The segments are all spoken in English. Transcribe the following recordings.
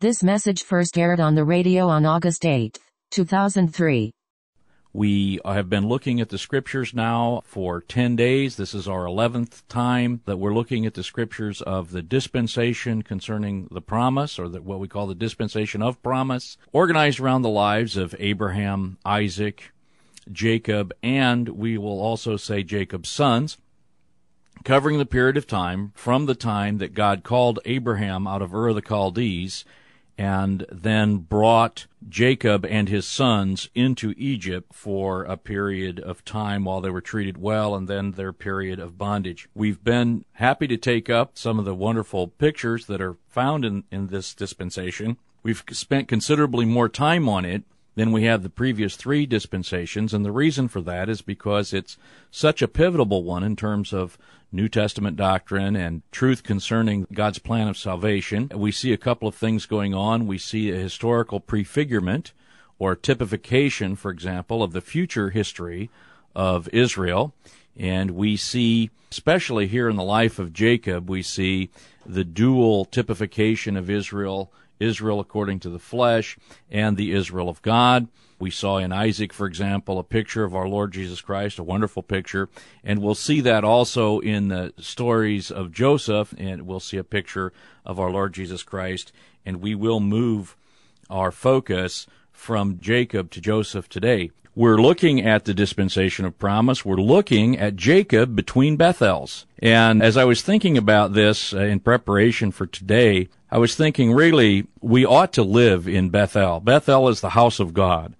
This message first aired on the radio on August 8, 2003. We have been looking at the scriptures now for 10 days. This is our 11th time that we're looking at the scriptures of the dispensation concerning the promise, or the, what we call the dispensation of promise, organized around the lives of Abraham, Isaac, Jacob, and we will also say Jacob's sons, covering the period of time from the time that God called Abraham out of Ur of the Chaldees and then brought Jacob and his sons into Egypt for a period of time while they were treated well and then their period of bondage. We've been happy to take up some of the wonderful pictures that are found in, in this dispensation. We've spent considerably more time on it than we have the previous three dispensations, and the reason for that is because it's such a pivotal one in terms of New Testament doctrine and truth concerning God's plan of salvation. We see a couple of things going on. We see a historical prefigurement or typification, for example, of the future history of Israel. And we see, especially here in the life of Jacob, we see the dual typification of Israel Israel according to the flesh and the Israel of God. We saw in Isaac, for example, a picture of our Lord Jesus Christ, a wonderful picture. And we'll see that also in the stories of Joseph, and we'll see a picture of our Lord Jesus Christ. And we will move our focus from Jacob to Joseph today. We're looking at the dispensation of promise. We're looking at Jacob between Bethels. And as I was thinking about this uh, in preparation for today, I was thinking really we ought to live in Bethel. Bethel is the house of God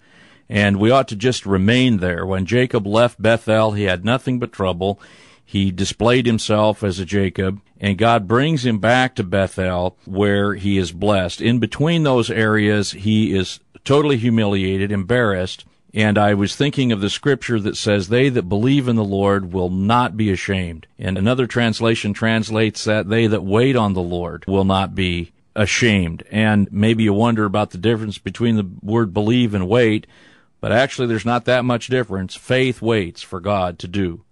and we ought to just remain there. When Jacob left Bethel, he had nothing but trouble. He displayed himself as a Jacob, and God brings him back to Bethel where he is blessed. In between those areas, he is totally humiliated, embarrassed, and I was thinking of the scripture that says, They that believe in the Lord will not be ashamed. And another translation translates that, They that wait on the Lord will not be ashamed. And maybe you wonder about the difference between the word believe and wait. But actually, there's not that much difference. Faith waits for God to do.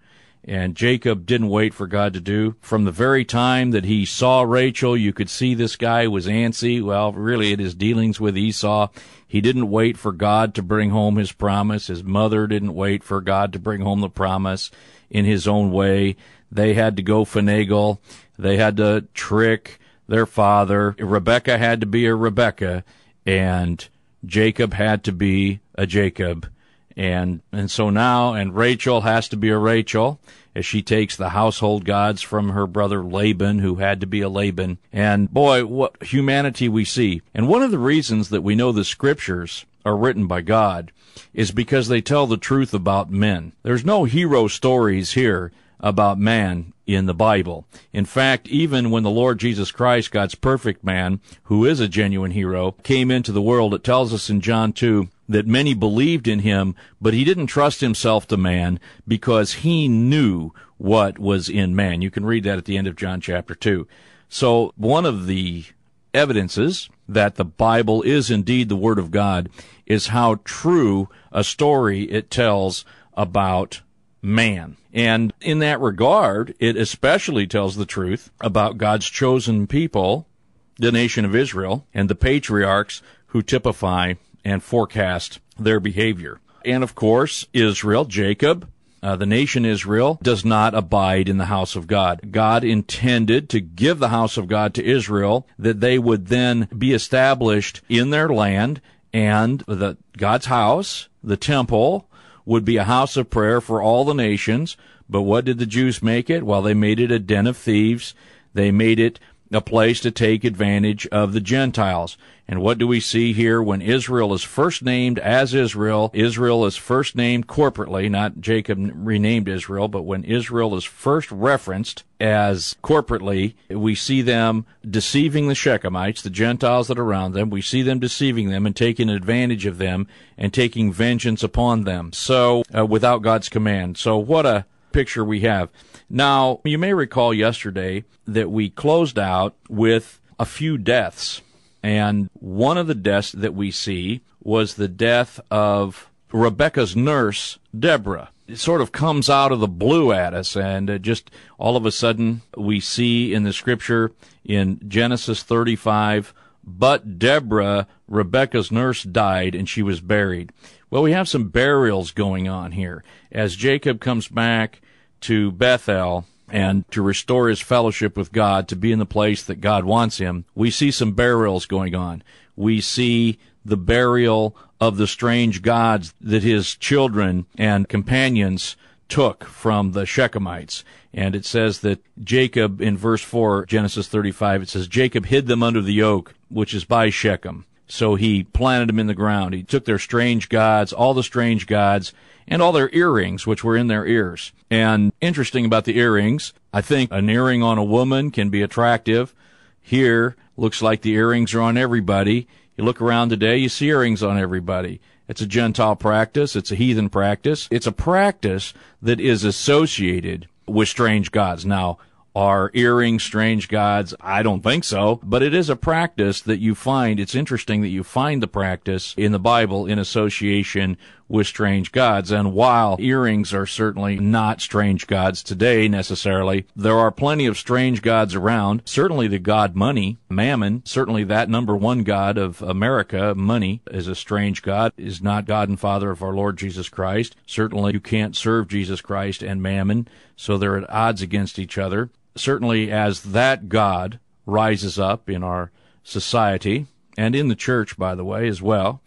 And Jacob didn't wait for God to do. From the very time that he saw Rachel, you could see this guy was antsy. Well, really, it is dealings with Esau. He didn't wait for God to bring home his promise. His mother didn't wait for God to bring home the promise in his own way. They had to go finagle. They had to trick their father. Rebecca had to be a Rebecca. And Jacob had to be a Jacob. And, and so now, and Rachel has to be a Rachel as she takes the household gods from her brother Laban, who had to be a Laban. And boy, what humanity we see. And one of the reasons that we know the scriptures are written by God is because they tell the truth about men. There's no hero stories here about man in the Bible. In fact, even when the Lord Jesus Christ, God's perfect man, who is a genuine hero, came into the world, it tells us in John 2 that many believed in him, but he didn't trust himself to man because he knew what was in man. You can read that at the end of John chapter 2. So one of the evidences that the Bible is indeed the Word of God is how true a story it tells about man. And in that regard, it especially tells the truth about God's chosen people, the nation of Israel, and the patriarchs who typify and forecast their behavior. And of course, Israel, Jacob, uh, the nation Israel does not abide in the house of God. God intended to give the house of God to Israel that they would then be established in their land and that God's house, the temple, would be a house of prayer for all the nations. But what did the Jews make it? Well, they made it a den of thieves. They made it a place to take advantage of the Gentiles. And what do we see here when Israel is first named as Israel? Israel is first named corporately, not Jacob renamed Israel, but when Israel is first referenced as corporately, we see them deceiving the Shechemites, the Gentiles that are around them. We see them deceiving them and taking advantage of them and taking vengeance upon them. So, uh, without God's command. So what a picture we have. Now, you may recall yesterday that we closed out with a few deaths and one of the deaths that we see was the death of Rebecca's nurse, Deborah. It sort of comes out of the blue at us, and just all of a sudden we see in the scripture in Genesis 35 But Deborah, Rebecca's nurse, died and she was buried. Well, we have some burials going on here. As Jacob comes back to Bethel, and to restore his fellowship with God, to be in the place that God wants him, we see some burials going on. We see the burial of the strange gods that his children and companions took from the Shechemites. And it says that Jacob, in verse 4, Genesis 35, it says, Jacob hid them under the oak, which is by Shechem. So he planted them in the ground. He took their strange gods, all the strange gods, and all their earrings, which were in their ears. And interesting about the earrings, I think an earring on a woman can be attractive. Here, looks like the earrings are on everybody. You look around today, you see earrings on everybody. It's a Gentile practice. It's a heathen practice. It's a practice that is associated with strange gods. Now, are earrings strange gods? I don't think so, but it is a practice that you find. It's interesting that you find the practice in the Bible in association with strange gods. And while earrings are certainly not strange gods today necessarily, there are plenty of strange gods around. Certainly the god money, mammon, certainly that number one god of America, money, is a strange god, is not God and Father of our Lord Jesus Christ. Certainly you can't serve Jesus Christ and mammon, so they're at odds against each other certainly as that God rises up in our society and in the church, by the way, as well,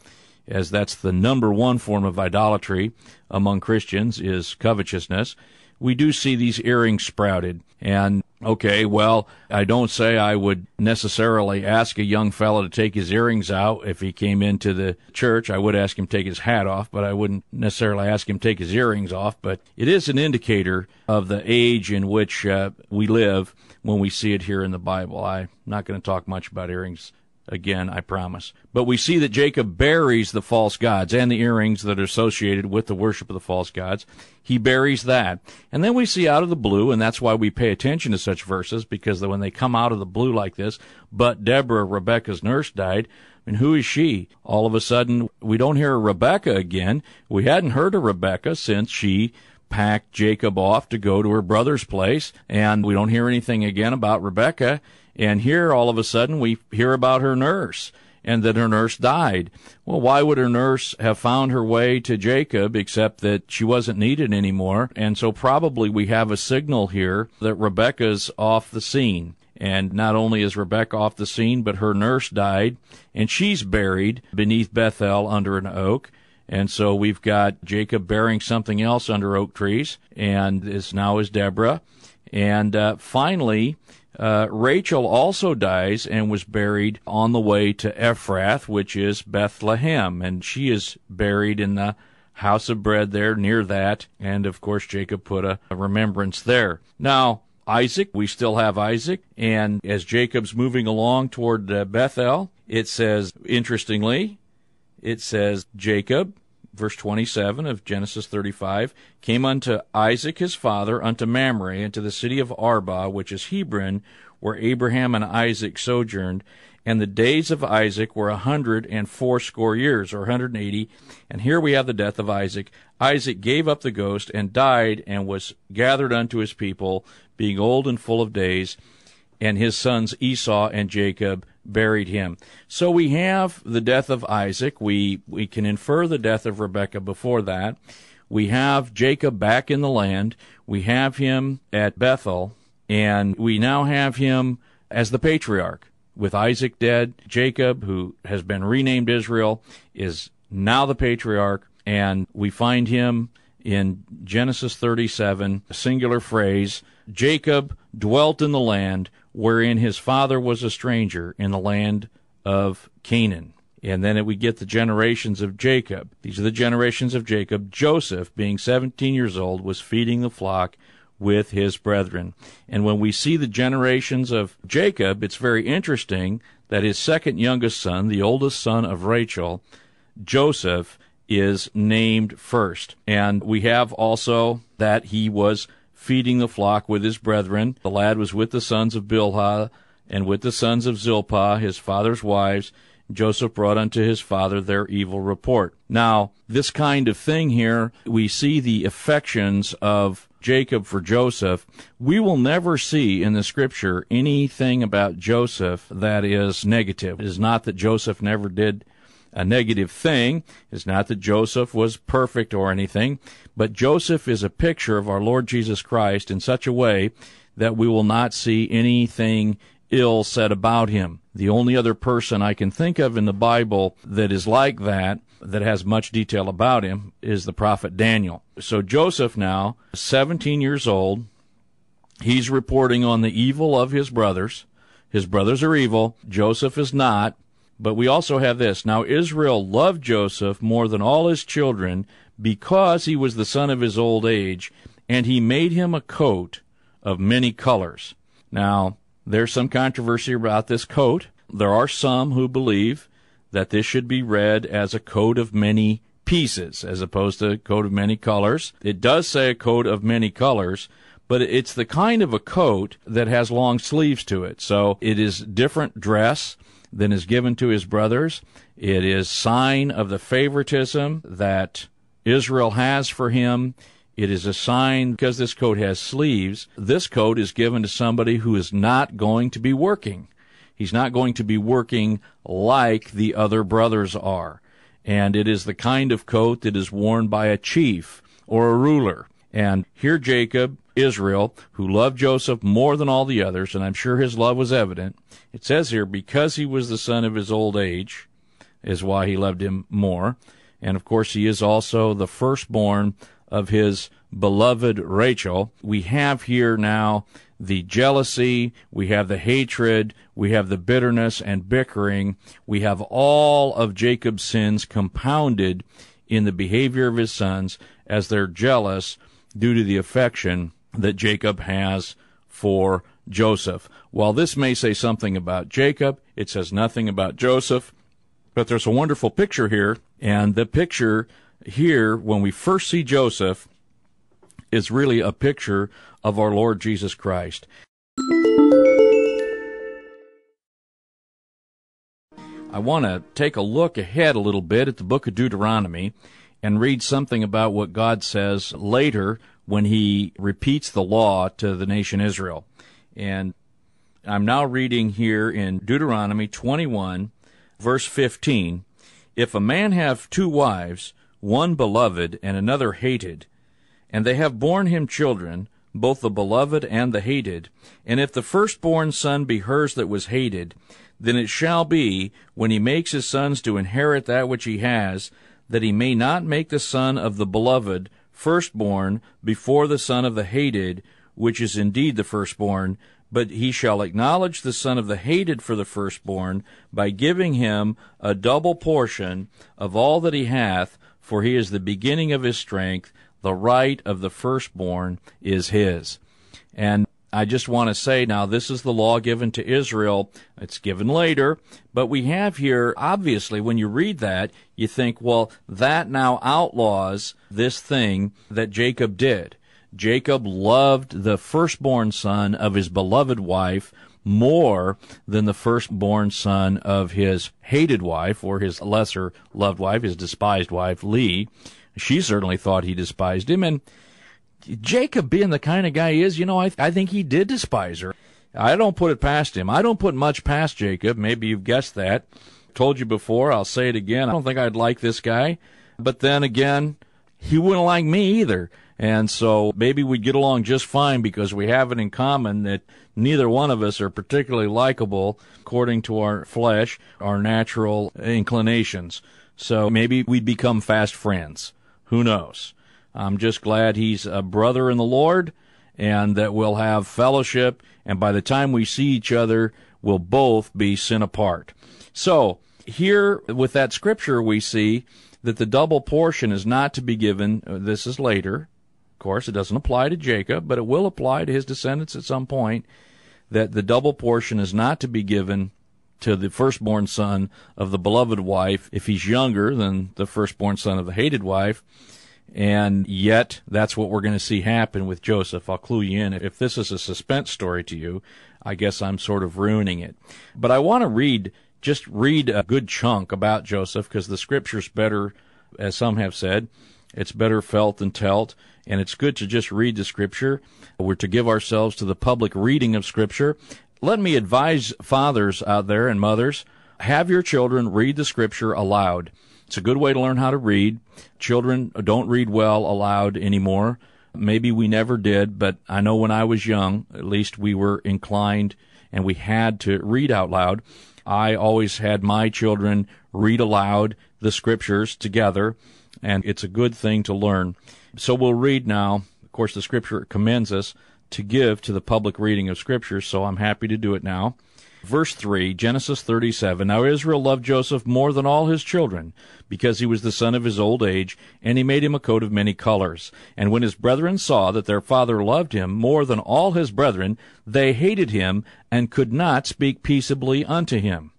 as that's the number one form of idolatry among Christians is covetousness. We do see these earrings sprouted. And okay, well, I don't say I would necessarily ask a young fellow to take his earrings out if he came into the church. I would ask him to take his hat off, but I wouldn't necessarily ask him to take his earrings off. But it is an indicator of the age in which uh, we live when we see it here in the Bible. I'm not going to talk much about earrings again, I promise. But we see that Jacob buries the false gods and the earrings that are associated with the worship of the false gods. He buries that. And then we see out of the blue, and that's why we pay attention to such verses, because when they come out of the blue like this, but Deborah, Rebecca's nurse, died. And who is she? All of a sudden, we don't hear Rebecca again. We hadn't heard of Rebecca since she packed Jacob off to go to her brother's place, and we don't hear anything again about Rebecca. And here, all of a sudden, we hear about her nurse and that her nurse died. Well, why would her nurse have found her way to Jacob except that she wasn't needed anymore? And so probably we have a signal here that Rebecca's off the scene. And not only is Rebecca off the scene, but her nurse died, and she's buried beneath Bethel under an oak. And so we've got Jacob bearing something else under oak trees, and is now is Deborah. And uh, finally, uh, Rachel also dies and was buried on the way to Ephrath, which is Bethlehem, and she is buried in the house of bread there near that. And of course, Jacob put a, a remembrance there. Now, Isaac, we still have Isaac, and as Jacob's moving along toward uh, Bethel, it says, interestingly, it says Jacob verse 27 of Genesis 35, came unto Isaac his father, unto Mamre, and to the city of Arba, which is Hebron, where Abraham and Isaac sojourned. And the days of Isaac were a hundred and fourscore years, or 180. And here we have the death of Isaac. Isaac gave up the ghost and died and was gathered unto his people, being old and full of days. And his sons Esau and Jacob buried him. So we have the death of Isaac. We, we can infer the death of Rebekah before that. We have Jacob back in the land. We have him at Bethel, and we now have him as the patriarch. With Isaac dead, Jacob, who has been renamed Israel, is now the patriarch, and we find him in Genesis 37, a singular phrase Jacob dwelt in the land wherein his father was a stranger in the land of Canaan. And then we get the generations of Jacob. These are the generations of Jacob. Joseph, being 17 years old, was feeding the flock with his brethren. And when we see the generations of Jacob, it's very interesting that his second youngest son, the oldest son of Rachel, Joseph, is named first. And we have also that he was feeding the flock with his brethren. The lad was with the sons of Bilhah and with the sons of Zilpah, his father's wives. Joseph brought unto his father their evil report. Now, this kind of thing here, we see the affections of Jacob for Joseph, we will never see in the scripture anything about Joseph that is negative. It is not that Joseph never did a negative thing. It's not that Joseph was perfect or anything, but Joseph is a picture of our Lord Jesus Christ in such a way that we will not see anything ill said about him. The only other person I can think of in the Bible that is like that, that has much detail about him, is the prophet Daniel. So Joseph now, 17 years old, he's reporting on the evil of his brothers. His brothers are evil. Joseph is not. But we also have this. Now Israel loved Joseph more than all his children because he was the son of his old age, and he made him a coat of many colors. Now, there's some controversy about this coat. There are some who believe that this should be read as a coat of many pieces as opposed to a coat of many colors. It does say a coat of many colors, but it's the kind of a coat that has long sleeves to it. So it is different dress than is given to his brothers. It is sign of the favoritism that Israel has for him. It is a sign because this coat has sleeves. This coat is given to somebody who is not going to be working. He's not going to be working like the other brothers are. And it is the kind of coat that is worn by a chief or a ruler. And here Jacob, Israel, who loved Joseph more than all the others, and I'm sure his love was evident, it says here, because he was the son of his old age, is why he loved him more. And of course, he is also the firstborn of his beloved Rachel. We have here now the jealousy, we have the hatred, we have the bitterness and bickering, we have all of Jacob's sins compounded in the behavior of his sons as they're jealous due to the affection that Jacob has for Joseph. While this may say something about Jacob, it says nothing about Joseph. But there's a wonderful picture here, and the picture here, when we first see Joseph, is really a picture of our Lord Jesus Christ. I want to take a look ahead a little bit at the book of Deuteronomy and read something about what God says later when he repeats the law to the nation Israel. And I'm now reading here in Deuteronomy 21, verse 15. If a man have two wives, one beloved and another hated, and they have borne him children, both the beloved and the hated, and if the firstborn son be hers that was hated, then it shall be, when he makes his sons to inherit that which he has, that he may not make the son of the beloved firstborn before the son of the hated, which is indeed the firstborn, but he shall acknowledge the son of the hated for the firstborn by giving him a double portion of all that he hath, for he is the beginning of his strength. The right of the firstborn is his. And I just want to say now, this is the law given to Israel. It's given later, but we have here, obviously, when you read that, you think, well, that now outlaws this thing that Jacob did. Jacob loved the firstborn son of his beloved wife more than the firstborn son of his hated wife or his lesser loved wife, his despised wife, Leah. She certainly thought he despised him. And Jacob, being the kind of guy he is, you know, I, I think he did despise her. I don't put it past him. I don't put much past Jacob. Maybe you've guessed that. Told you before. I'll say it again. I don't think I'd like this guy. But then again, he wouldn't like me either. And so maybe we'd get along just fine because we have it in common that neither one of us are particularly likable according to our flesh, our natural inclinations. So maybe we'd become fast friends. Who knows? I'm just glad he's a brother in the Lord and that we'll have fellowship. And by the time we see each other, we'll both be sin apart. So here with that scripture, we see that the double portion is not to be given. Uh, this is later. Of course, it doesn't apply to Jacob, but it will apply to his descendants at some point. That the double portion is not to be given to the firstborn son of the beloved wife if he's younger than the firstborn son of the hated wife. And yet, that's what we're going to see happen with Joseph. I'll clue you in. If this is a suspense story to you, I guess I'm sort of ruining it. But I want to read just read a good chunk about Joseph because the scripture's better, as some have said, It's better felt than telt, and it's good to just read the Scripture. We're to give ourselves to the public reading of Scripture. Let me advise fathers out there and mothers have your children read the Scripture aloud. It's a good way to learn how to read. Children don't read well aloud anymore. Maybe we never did, but I know when I was young, at least we were inclined and we had to read out loud. I always had my children read aloud the scriptures together, and it's a good thing to learn. So we'll read now. Of course, the scripture commends us to give to the public reading of scripture, so I'm happy to do it now. Verse 3, Genesis 37. Now Israel loved Joseph more than all his children, because he was the son of his old age, and he made him a coat of many colors. And when his brethren saw that their father loved him more than all his brethren, they hated him, and could not speak peaceably unto him.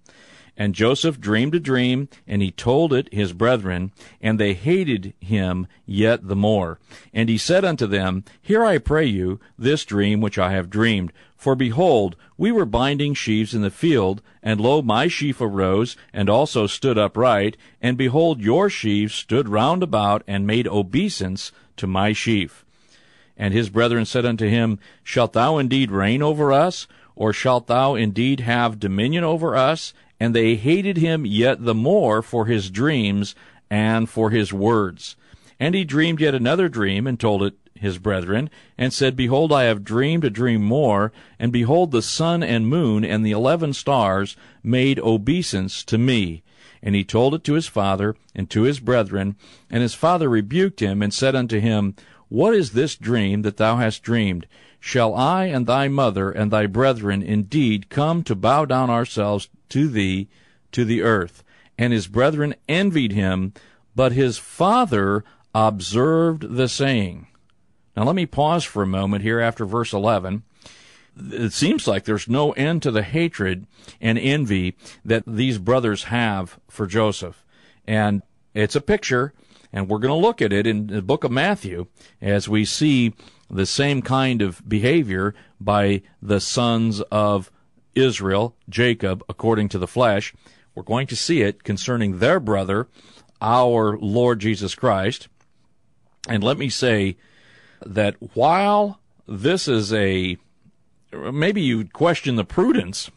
And Joseph dreamed a dream, and he told it his brethren, and they hated him yet the more. And he said unto them, Hear I pray you this dream which I have dreamed. For behold, we were binding sheaves in the field, and lo, my sheaf arose, and also stood upright, and behold, your sheaves stood round about, and made obeisance to my sheaf. And his brethren said unto him, Shalt thou indeed reign over us? Or shalt thou indeed have dominion over us? And they hated him yet the more for his dreams and for his words. And he dreamed yet another dream, and told it his brethren, and said, Behold, I have dreamed a dream more, and behold, the sun and moon and the eleven stars made obeisance to me. And he told it to his father and to his brethren, and his father rebuked him, and said unto him, What is this dream that thou hast dreamed? Shall I and thy mother and thy brethren indeed come to bow down ourselves to thee to the earth. And his brethren envied him, but his father observed the saying. Now let me pause for a moment here after verse 11. It seems like there's no end to the hatred and envy that these brothers have for Joseph. And it's a picture, and we're going to look at it in the book of Matthew as we see the same kind of behavior by the sons of Israel, Jacob, according to the flesh. We're going to see it concerning their brother, our Lord Jesus Christ. And let me say that while this is a, maybe you question the prudence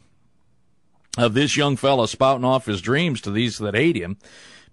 of this young fellow spouting off his dreams to these that hate him.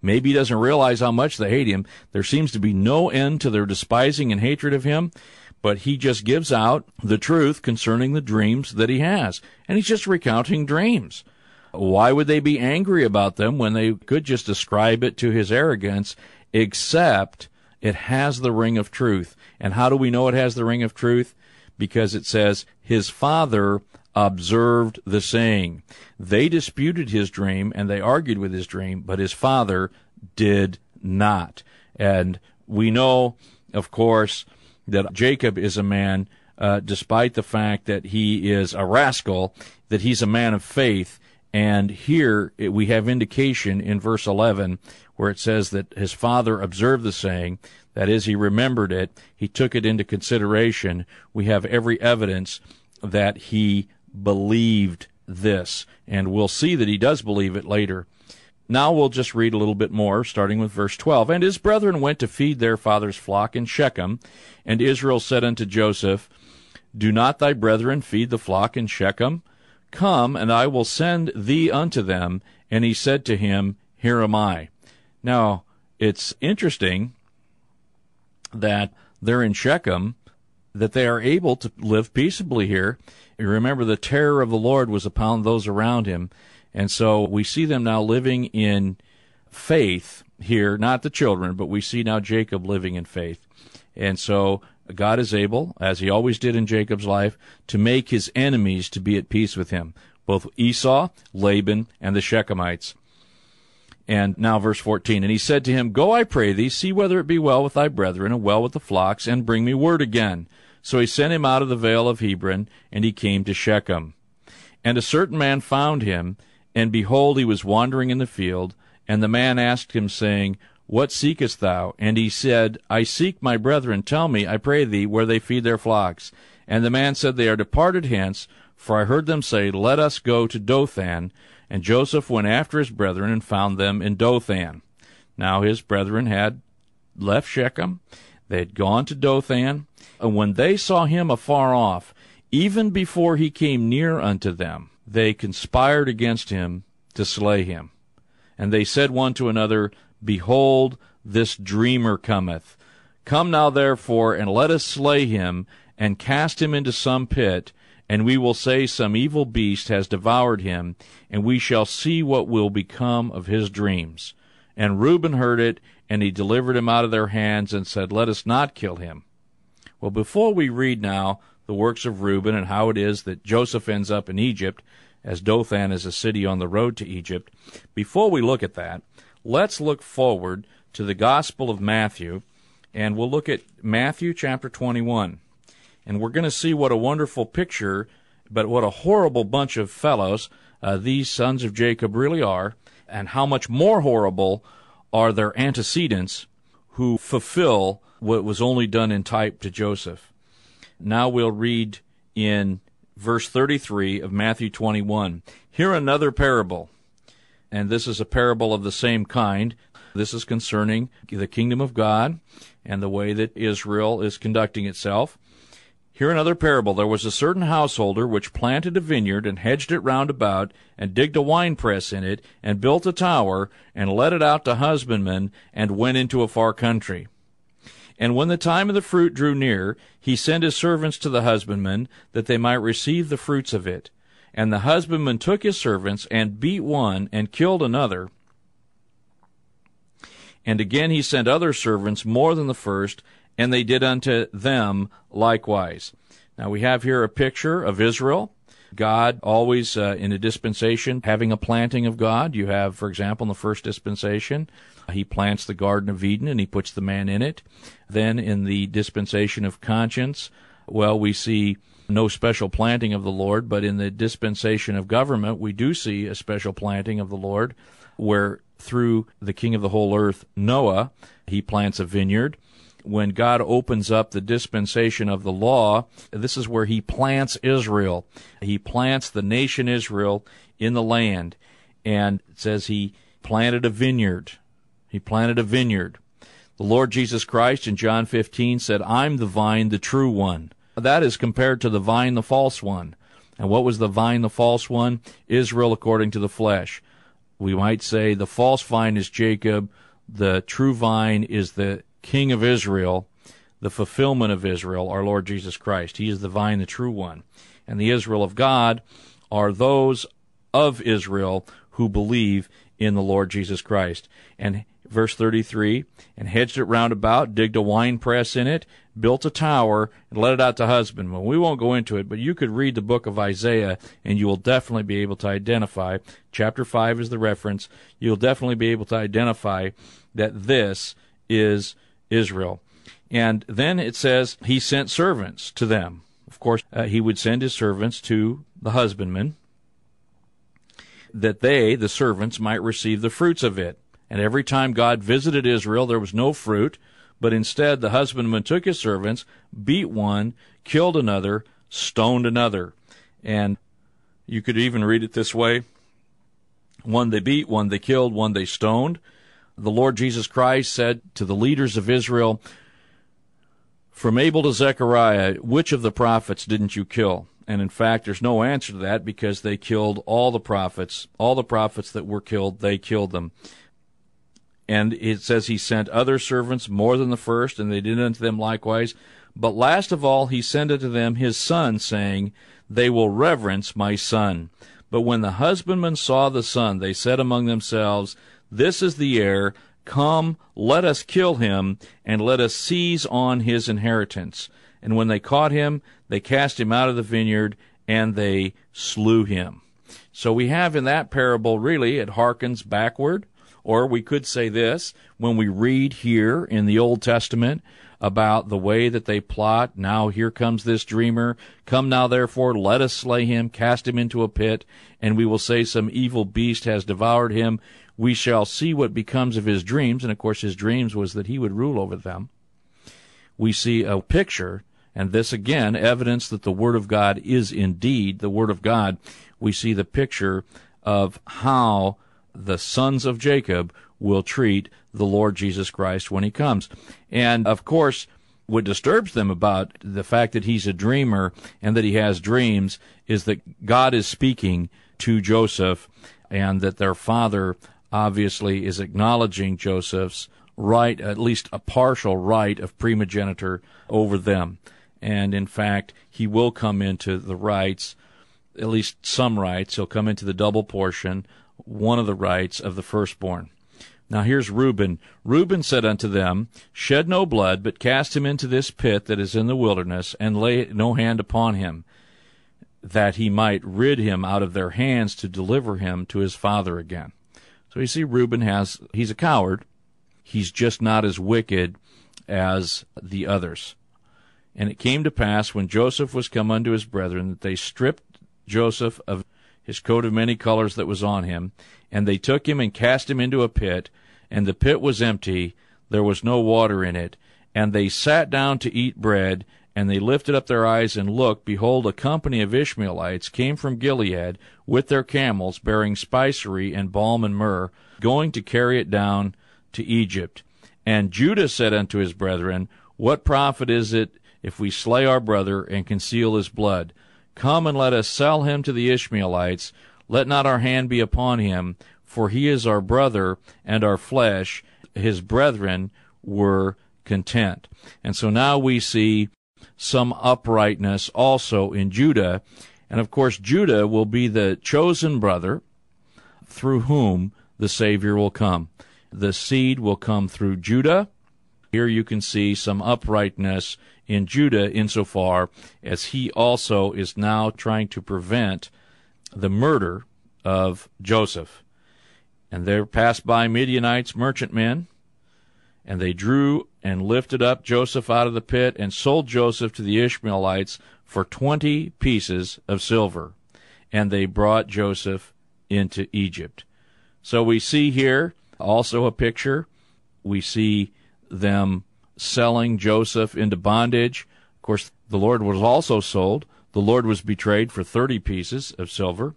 Maybe he doesn't realize how much they hate him. There seems to be no end to their despising and hatred of him but he just gives out the truth concerning the dreams that he has. And he's just recounting dreams. Why would they be angry about them when they could just ascribe it to his arrogance, except it has the ring of truth? And how do we know it has the ring of truth? Because it says, his father observed the saying. They disputed his dream and they argued with his dream, but his father did not. And we know, of course, that Jacob is a man, uh, despite the fact that he is a rascal, that he's a man of faith. And here we have indication in verse 11 where it says that his father observed the saying, that is, he remembered it, he took it into consideration. We have every evidence that he believed this, and we'll see that he does believe it later. Now we'll just read a little bit more, starting with verse 12. And his brethren went to feed their father's flock in Shechem. And Israel said unto Joseph, Do not thy brethren feed the flock in Shechem? Come, and I will send thee unto them. And he said to him, Here am I. Now, it's interesting that they're in Shechem, that they are able to live peaceably here. Remember, the terror of the Lord was upon those around him. And so we see them now living in faith here, not the children, but we see now Jacob living in faith. And so God is able, as he always did in Jacob's life, to make his enemies to be at peace with him, both Esau, Laban, and the Shechemites. And now verse 14, and he said to him, Go, I pray thee, see whether it be well with thy brethren, and well with the flocks, and bring me word again. So he sent him out of the vale of Hebron, and he came to Shechem. And a certain man found him, and behold, he was wandering in the field. And the man asked him, saying, What seekest thou? And he said, I seek my brethren. Tell me, I pray thee, where they feed their flocks. And the man said, They are departed hence, for I heard them say, Let us go to Dothan. And Joseph went after his brethren and found them in Dothan. Now his brethren had left Shechem, they had gone to Dothan, and when they saw him afar off, even before he came near unto them, they conspired against him to slay him. And they said one to another, Behold, this dreamer cometh. Come now therefore, and let us slay him, and cast him into some pit, and we will say some evil beast has devoured him, and we shall see what will become of his dreams. And Reuben heard it, and he delivered him out of their hands, and said, Let us not kill him. Well, before we read now the works of Reuben and how it is that Joseph ends up in Egypt, as Dothan is a city on the road to Egypt, before we look at that, let's look forward to the Gospel of Matthew, and we'll look at Matthew chapter 21 and we're going to see what a wonderful picture, but what a horrible bunch of fellows uh, these sons of Jacob really are, and how much more horrible are their antecedents who fulfill what was only done in type to Joseph. Now we'll read in verse 33 of Matthew 21. Here another parable, and this is a parable of the same kind. This is concerning the kingdom of God and the way that Israel is conducting itself. Here another parable. There was a certain householder which planted a vineyard and hedged it round about, and digged a winepress in it, and built a tower, and let it out to husbandmen, and went into a far country. And when the time of the fruit drew near, he sent his servants to the husbandmen, that they might receive the fruits of it. And the husbandman took his servants, and beat one, and killed another. And again he sent other servants more than the first, and they did unto them likewise. Now we have here a picture of Israel. God always uh, in a dispensation having a planting of God. You have, for example, in the first dispensation, he plants the Garden of Eden and he puts the man in it. Then in the dispensation of conscience, well, we see no special planting of the Lord, but in the dispensation of government, we do see a special planting of the Lord where through the king of the whole earth, Noah, he plants a vineyard when God opens up the dispensation of the law, this is where he plants Israel. He plants the nation Israel in the land. And says he planted a vineyard. He planted a vineyard. The Lord Jesus Christ in John 15 said, I'm the vine, the true one. That is compared to the vine, the false one. And what was the vine, the false one? Israel according to the flesh. We might say the false vine is Jacob, the true vine is the King of Israel, the fulfillment of Israel, our Lord Jesus Christ. He is the vine, the true one. And the Israel of God are those of Israel who believe in the Lord Jesus Christ. And verse 33 and hedged it round about, digged a wine press in it, built a tower, and let it out to husbandmen. We won't go into it, but you could read the book of Isaiah and you will definitely be able to identify. Chapter 5 is the reference. You'll definitely be able to identify that this is Israel. And then it says he sent servants to them. Of course, uh, he would send his servants to the husbandmen that they, the servants, might receive the fruits of it. And every time God visited Israel, there was no fruit, but instead the husbandman took his servants, beat one, killed another, stoned another. And you could even read it this way one they beat, one they killed, one they stoned the Lord Jesus Christ said to the leaders of Israel, From Abel to Zechariah, which of the prophets didn't you kill? And in fact, there's no answer to that because they killed all the prophets. All the prophets that were killed, they killed them. And it says he sent other servants more than the first, and they did unto them likewise. But last of all, he sent unto them his son, saying, They will reverence my son. But when the husbandmen saw the son, they said among themselves, this is the heir. Come, let us kill him, and let us seize on his inheritance. And when they caught him, they cast him out of the vineyard, and they slew him. So we have in that parable, really, it harkens backward. Or we could say this when we read here in the Old Testament about the way that they plot. Now here comes this dreamer. Come now, therefore, let us slay him, cast him into a pit, and we will say some evil beast has devoured him we shall see what becomes of his dreams. And of course, his dreams was that he would rule over them. We see a picture, and this again, evidence that the Word of God is indeed the Word of God. We see the picture of how the sons of Jacob will treat the Lord Jesus Christ when he comes. And of course, what disturbs them about the fact that he's a dreamer and that he has dreams is that God is speaking to Joseph and that their father obviously is acknowledging Joseph's right, at least a partial right of primogeniture over them. And in fact, he will come into the rights, at least some rights. He'll come into the double portion, one of the rights of the firstborn. Now here's Reuben. Reuben said unto them, Shed no blood, but cast him into this pit that is in the wilderness, and lay no hand upon him, that he might rid him out of their hands to deliver him to his father again. So you see, Reuben has, he's a coward. He's just not as wicked as the others. And it came to pass when Joseph was come unto his brethren that they stripped Joseph of his coat of many colors that was on him, and they took him and cast him into a pit, and the pit was empty, there was no water in it. And they sat down to eat bread, and they lifted up their eyes and looked, behold, a company of Ishmaelites came from Gilead with their camels, bearing spicery and balm and myrrh, going to carry it down to Egypt. And Judah said unto his brethren, What profit is it if we slay our brother and conceal his blood? Come and let us sell him to the Ishmaelites. Let not our hand be upon him, for he is our brother and our flesh. His brethren were content. And so now we see some uprightness also in Judah. And of course, Judah will be the chosen brother through whom the Savior will come. The seed will come through Judah. Here you can see some uprightness in Judah insofar as he also is now trying to prevent the murder of Joseph. And there passed by Midianites, merchantmen, and they drew and lifted up Joseph out of the pit and sold Joseph to the Ishmaelites for twenty pieces of silver. And they brought Joseph into Egypt. So we see here also a picture. We see them selling Joseph into bondage. Of course, the Lord was also sold. The Lord was betrayed for 30 pieces of silver.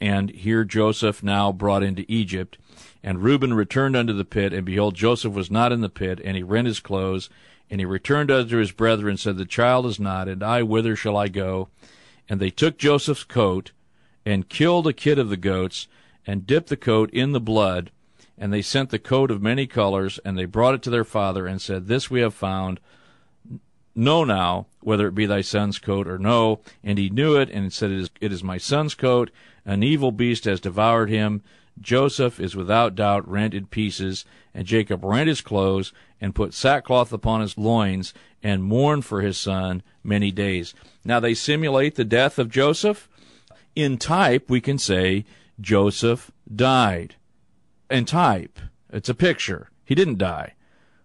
And here Joseph now brought into Egypt. And Reuben returned unto the pit, and behold, Joseph was not in the pit, and he rent his clothes, and he returned unto his brethren, and said, The child is not, and I, whither shall I go? And they took Joseph's coat, and killed a kid of the goats, and dipped the coat in the blood, and they sent the coat of many colors, and they brought it to their father, and said, This we have found. Know now whether it be thy son's coat or no. And he knew it, and said, It is, it is my son's coat. An evil beast has devoured him. Joseph is without doubt rent in pieces. And Jacob rent his clothes, and put sackcloth upon his loins, and mourned for his son many days. Now they simulate the death of Joseph. In type, we can say Joseph died. In type, it's a picture. He didn't die.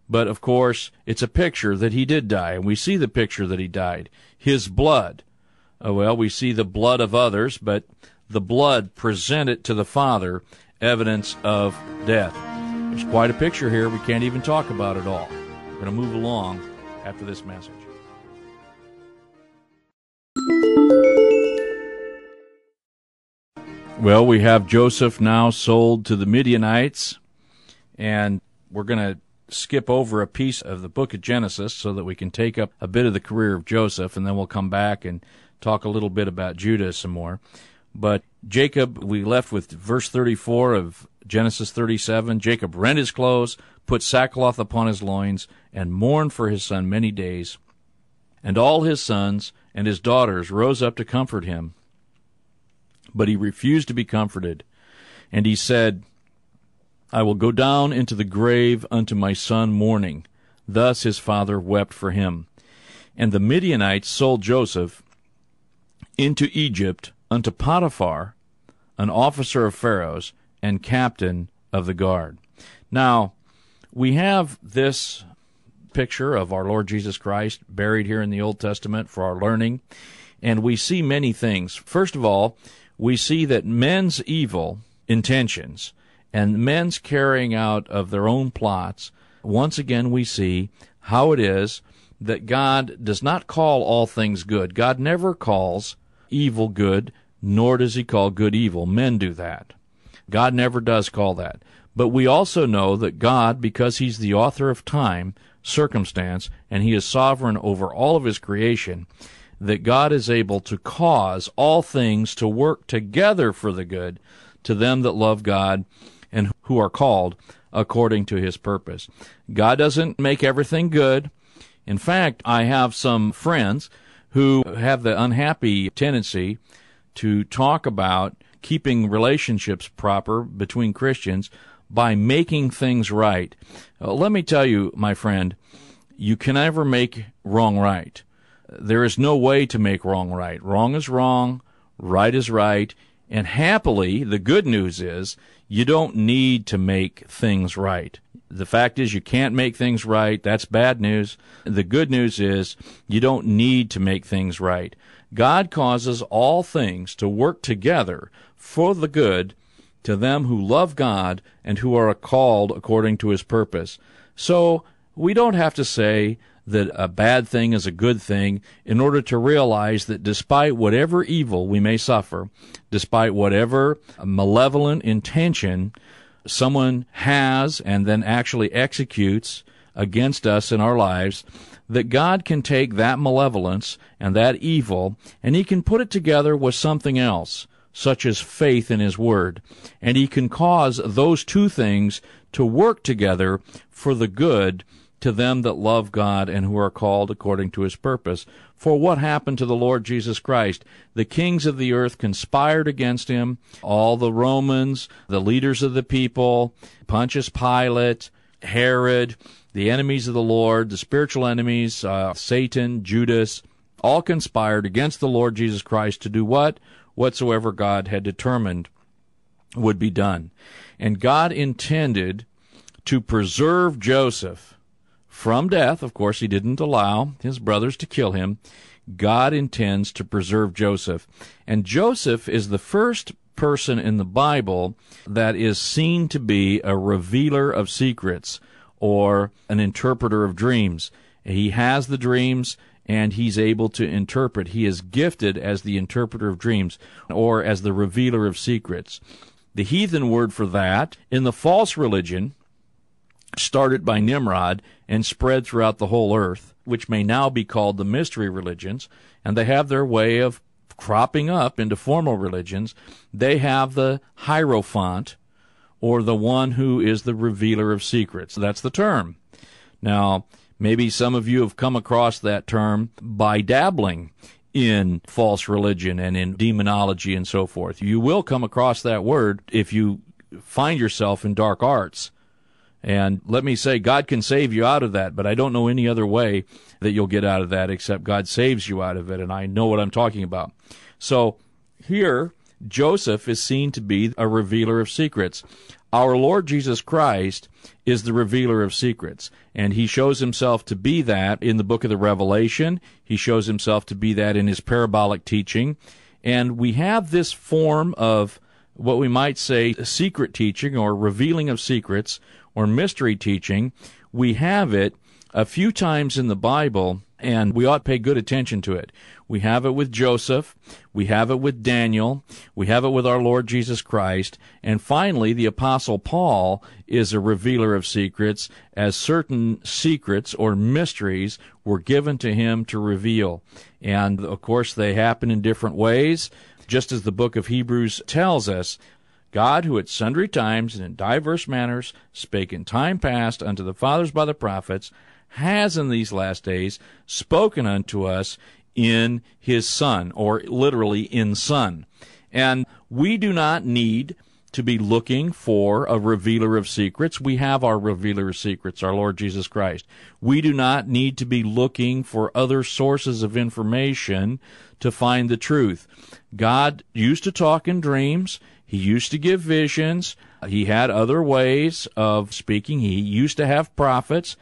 But of course, it's a picture that he did die, and we see the picture that he died. His blood. Uh, well, we see the blood of others, but the blood presented to the Father evidence of death. There's quite a picture here. We can't even talk about it all. We're going to move along after this message. Well, we have Joseph now sold to the Midianites, and we're going to skip over a piece of the book of Genesis so that we can take up a bit of the career of Joseph, and then we'll come back and talk a little bit about Judah some more. But Jacob, we left with verse 34 of Genesis 37. Jacob rent his clothes, put sackcloth upon his loins, and mourned for his son many days. And all his sons and his daughters rose up to comfort him. But he refused to be comforted. And he said, I will go down into the grave unto my son mourning. Thus his father wept for him. And the Midianites sold Joseph into Egypt unto Potiphar, an officer of Pharaoh's and captain of the guard. Now, we have this picture of our Lord Jesus Christ buried here in the Old Testament for our learning, and we see many things. First of all, we see that men's evil intentions and men's carrying out of their own plots, once again we see how it is that God does not call all things good. God never calls evil good, nor does he call good evil. Men do that. God never does call that. But we also know that God, because He's the author of time, circumstance, and He is sovereign over all of His creation, that God is able to cause all things to work together for the good to them that love God and who are called according to His purpose. God doesn't make everything good. In fact, I have some friends who have the unhappy tendency to talk about keeping relationships proper between Christians by making things right. Uh, let me tell you, my friend, you can never make wrong right. There is no way to make wrong right. Wrong is wrong, right is right, and happily, the good news is you don't need to make things right. The fact is you can't make things right. That's bad news. The good news is you don't need to make things right. God causes all things to work together for the good to them who love God and who are called according to his purpose. So we don't have to say that a bad thing is a good thing in order to realize that despite whatever evil we may suffer, despite whatever malevolent intention someone has and then actually executes against us in our lives, that God can take that malevolence and that evil and He can put it together with something else, such as faith in His Word. And He can cause those two things to work together for the good to them that love God and who are called according to his purpose. For what happened to the Lord Jesus Christ? The kings of the earth conspired against him, all the Romans, the leaders of the people, Pontius Pilate, Herod, the enemies of the Lord, the spiritual enemies, uh, Satan, Judas, all conspired against the Lord Jesus Christ to do what? Whatsoever God had determined would be done. And God intended to preserve Joseph from death. Of course, he didn't allow his brothers to kill him. God intends to preserve Joseph. And Joseph is the first person in the Bible that is seen to be a revealer of secrets or an interpreter of dreams. He has the dreams and he's able to interpret. He is gifted as the interpreter of dreams or as the revealer of secrets. The heathen word for that in the false religion started by Nimrod and spread throughout the whole earth, which may now be called the mystery religions, and they have their way of cropping up into formal religions. They have the Hierophant, or the one who is the revealer of secrets. That's the term. Now, maybe some of you have come across that term by dabbling in false religion and in demonology and so forth. You will come across that word if you find yourself in dark arts. And let me say, God can save you out of that, but I don't know any other way that you'll get out of that except God saves you out of it, and I know what I'm talking about. So here, Joseph is seen to be a revealer of secrets. Our Lord Jesus Christ is the revealer of secrets, and he shows himself to be that in the book of the Revelation. He shows himself to be that in his parabolic teaching. And we have this form of what we might say secret teaching or revealing of secrets or mystery teaching, we have it a few times in the Bible, and we ought to pay good attention to it. We have it with Joseph, we have it with Daniel, we have it with our Lord Jesus Christ, and finally, the Apostle Paul is a revealer of secrets, as certain secrets or mysteries were given to him to reveal. And of course, they happen in different ways just as the book of Hebrews tells us, God, who at sundry times and in divers manners spake in time past unto the fathers by the prophets, has in these last days spoken unto us in his Son, or literally in Son. And we do not need to be looking for a revealer of secrets. We have our revealer of secrets, our Lord Jesus Christ. We do not need to be looking for other sources of information to find the truth. God used to talk in dreams. He used to give visions. He had other ways of speaking. He used to have prophets.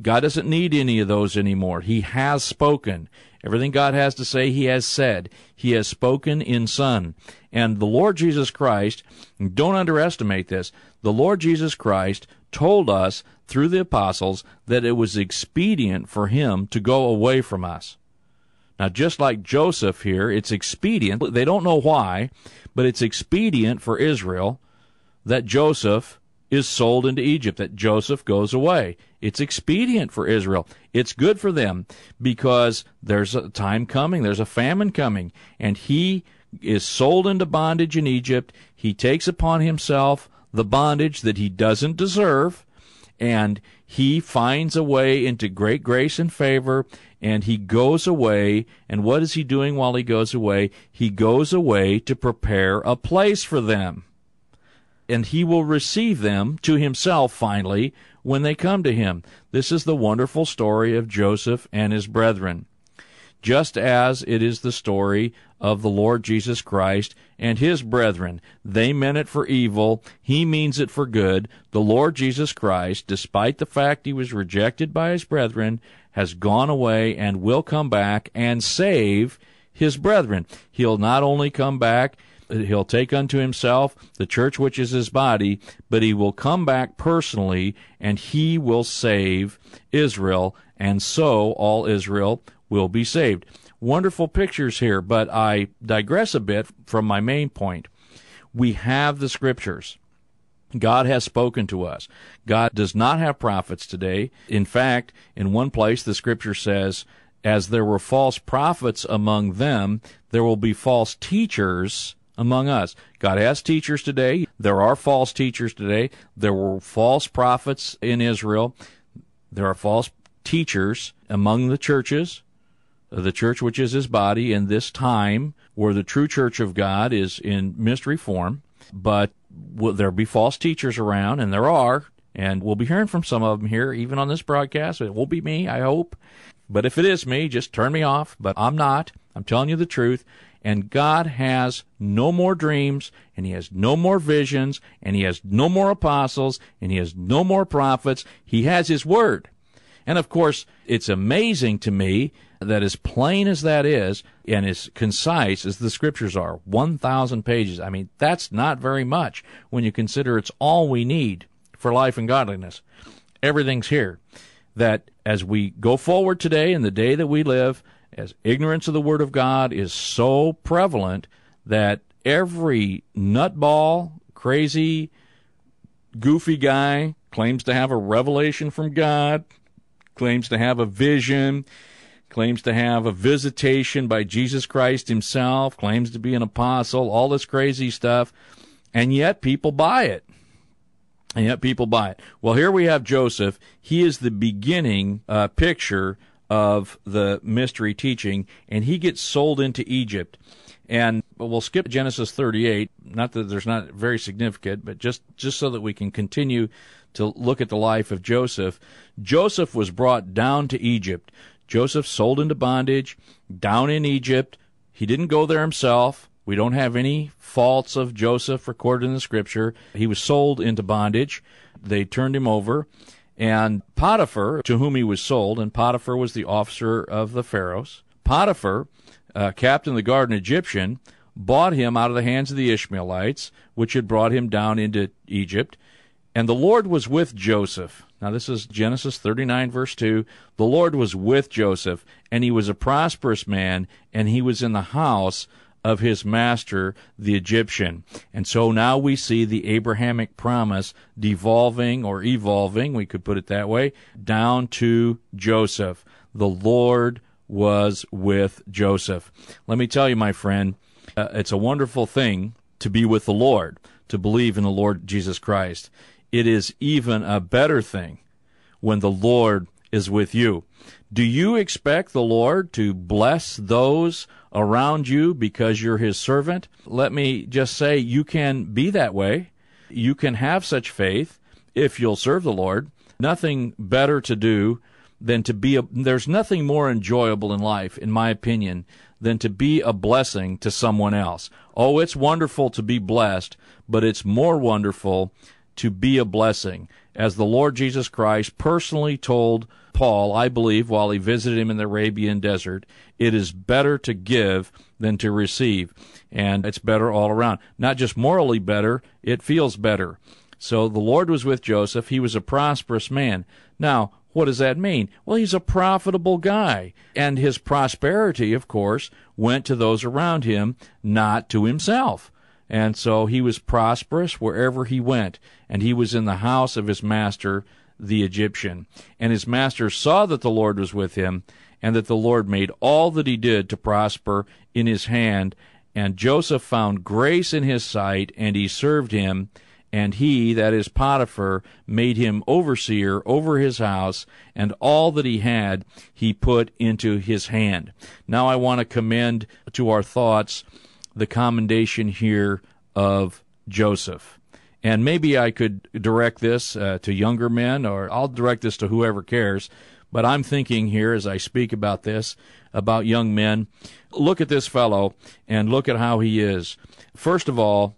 God doesn't need any of those anymore. He has spoken. Everything God has to say, He has said. He has spoken in Son. And the Lord Jesus Christ, don't underestimate this, the Lord Jesus Christ told us through the apostles that it was expedient for Him to go away from us. Now, just like Joseph here, it's expedient. They don't know why, but it's expedient for Israel that Joseph is sold into Egypt, that Joseph goes away. It's expedient for Israel. It's good for them because there's a time coming, there's a famine coming, and he is sold into bondage in Egypt. He takes upon himself the bondage that he doesn't deserve, and he finds a way into great grace and favor, and he goes away. And what is he doing while he goes away? He goes away to prepare a place for them and he will receive them to himself finally when they come to him. This is the wonderful story of Joseph and his brethren. Just as it is the story of the Lord Jesus Christ and his brethren. They meant it for evil. He means it for good. The Lord Jesus Christ, despite the fact he was rejected by his brethren, has gone away and will come back and save his brethren. He'll not only come back he'll take unto himself the church which is his body, but he will come back personally and he will save Israel, and so all Israel will be saved. Wonderful pictures here, but I digress a bit from my main point. We have the scriptures. God has spoken to us. God does not have prophets today. In fact, in one place the scripture says, as there were false prophets among them, there will be false teachers among us. God has teachers today. There are false teachers today. There were false prophets in Israel. There are false teachers among the churches, Uh, the church which is his body in this time where the true church of God is in mystery form. But will there be false teachers around? And there are. And we'll be hearing from some of them here, even on this broadcast. It won't be me, I hope. But if it is me, just turn me off. But I'm not. I'm telling you the truth and God has no more dreams, and He has no more visions, and He has no more apostles, and He has no more prophets. He has His Word. And of course, it's amazing to me that as plain as that is, and as concise as the scriptures are, 1,000 pages, I mean, that's not very much when you consider it's all we need for life and godliness. Everything's here. That as we go forward today in the day that we live, as ignorance of the Word of God is so prevalent that every nutball, crazy, goofy guy claims to have a revelation from God, claims to have a vision, claims to have a visitation by Jesus Christ himself, claims to be an apostle, all this crazy stuff, and yet people buy it. And yet people buy it. Well, here we have Joseph. He is the beginning uh, picture of the mystery teaching, and he gets sold into Egypt. And we'll skip Genesis 38, not that there's not very significant, but just, just so that we can continue to look at the life of Joseph. Joseph was brought down to Egypt. Joseph sold into bondage down in Egypt. He didn't go there himself. We don't have any faults of Joseph recorded in the scripture. He was sold into bondage. They turned him over. And Potiphar, to whom he was sold, and Potiphar was the officer of the Pharaohs, Potiphar, uh, captain of the guard, an Egyptian, bought him out of the hands of the Ishmaelites, which had brought him down into Egypt. And the Lord was with Joseph. Now, this is Genesis 39, verse 2. The Lord was with Joseph, and he was a prosperous man, and he was in the house of his master, the Egyptian. And so now we see the Abrahamic promise devolving or evolving, we could put it that way, down to Joseph. The Lord was with Joseph. Let me tell you, my friend, uh, it's a wonderful thing to be with the Lord, to believe in the Lord Jesus Christ. It is even a better thing when the Lord is with you. Do you expect the Lord to bless those around you because you're his servant. Let me just say you can be that way. You can have such faith if you'll serve the Lord. Nothing better to do than to be a, there's nothing more enjoyable in life, in my opinion, than to be a blessing to someone else. Oh, it's wonderful to be blessed, but it's more wonderful to be a blessing. As the Lord Jesus Christ personally told Paul, I believe, while he visited him in the Arabian desert, it is better to give than to receive. And it's better all around. Not just morally better, it feels better. So the Lord was with Joseph. He was a prosperous man. Now, what does that mean? Well, he's a profitable guy. And his prosperity, of course, went to those around him, not to himself. And so he was prosperous wherever he went, and he was in the house of his master, the Egyptian. And his master saw that the Lord was with him, and that the Lord made all that he did to prosper in his hand. And Joseph found grace in his sight, and he served him. And he, that is Potiphar, made him overseer over his house, and all that he had he put into his hand. Now I want to commend to our thoughts the commendation here of Joseph. And maybe I could direct this uh, to younger men, or I'll direct this to whoever cares. But I'm thinking here as I speak about this, about young men. Look at this fellow and look at how he is. First of all,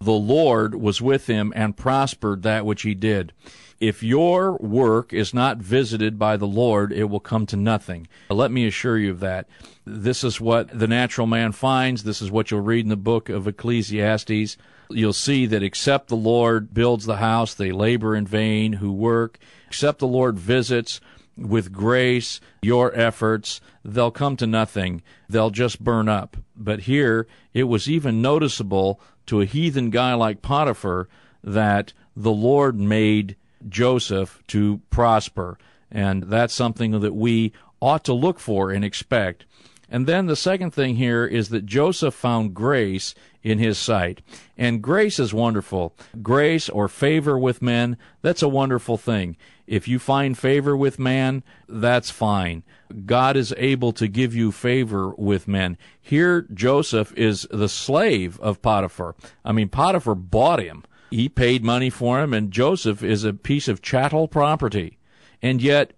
the Lord was with him and prospered that which he did. If your work is not visited by the Lord, it will come to nothing. Let me assure you of that. This is what the natural man finds. This is what you'll read in the book of Ecclesiastes. You'll see that except the Lord builds the house, they labor in vain who work. Except the Lord visits, with grace, your efforts, they'll come to nothing. They'll just burn up. But here, it was even noticeable to a heathen guy like Potiphar that the Lord made Joseph to prosper. And that's something that we ought to look for and expect. And then the second thing here is that Joseph found grace in his sight. And grace is wonderful. Grace or favor with men, that's a wonderful thing. If you find favor with man, that's fine. God is able to give you favor with men. Here, Joseph is the slave of Potiphar. I mean, Potiphar bought him. He paid money for him, and Joseph is a piece of chattel property. And yet,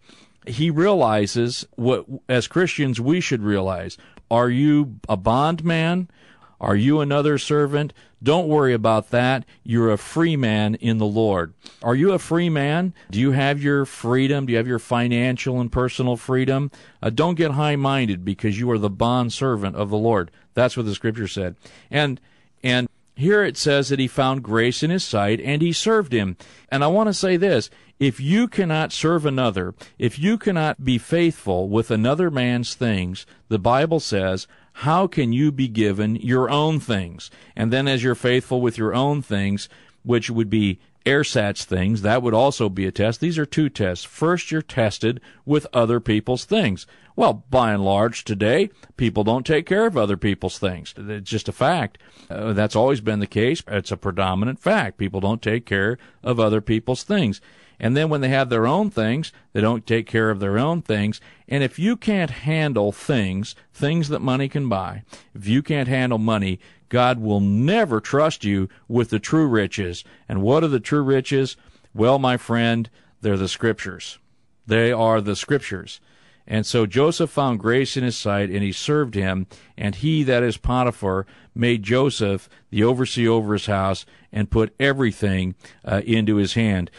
he realizes what, as Christians, we should realize. Are you a bondman? Are you another servant? Don't worry about that. You're a free man in the Lord. Are you a free man? Do you have your freedom? Do you have your financial and personal freedom? Uh, don't get high minded because you are the bond servant of the Lord. That's what the scripture said. And, here it says that he found grace in his sight and he served him. And I want to say this if you cannot serve another, if you cannot be faithful with another man's things, the Bible says, how can you be given your own things? And then as you're faithful with your own things, which would be ersatz things, that would also be a test. These are two tests. First, you're tested with other people's things. Well, by and large, today, people don't take care of other people's things. It's just a fact. Uh, that's always been the case. It's a predominant fact. People don't take care of other people's things. And then when they have their own things, they don't take care of their own things. And if you can't handle things, things that money can buy, if you can't handle money, God will never trust you with the true riches. And what are the true riches? Well, my friend, they're the scriptures. They are the scriptures. And so Joseph found grace in his sight, and he served him. And he, that is Potiphar, made Joseph the overseer over his house, and put everything uh, into his hand.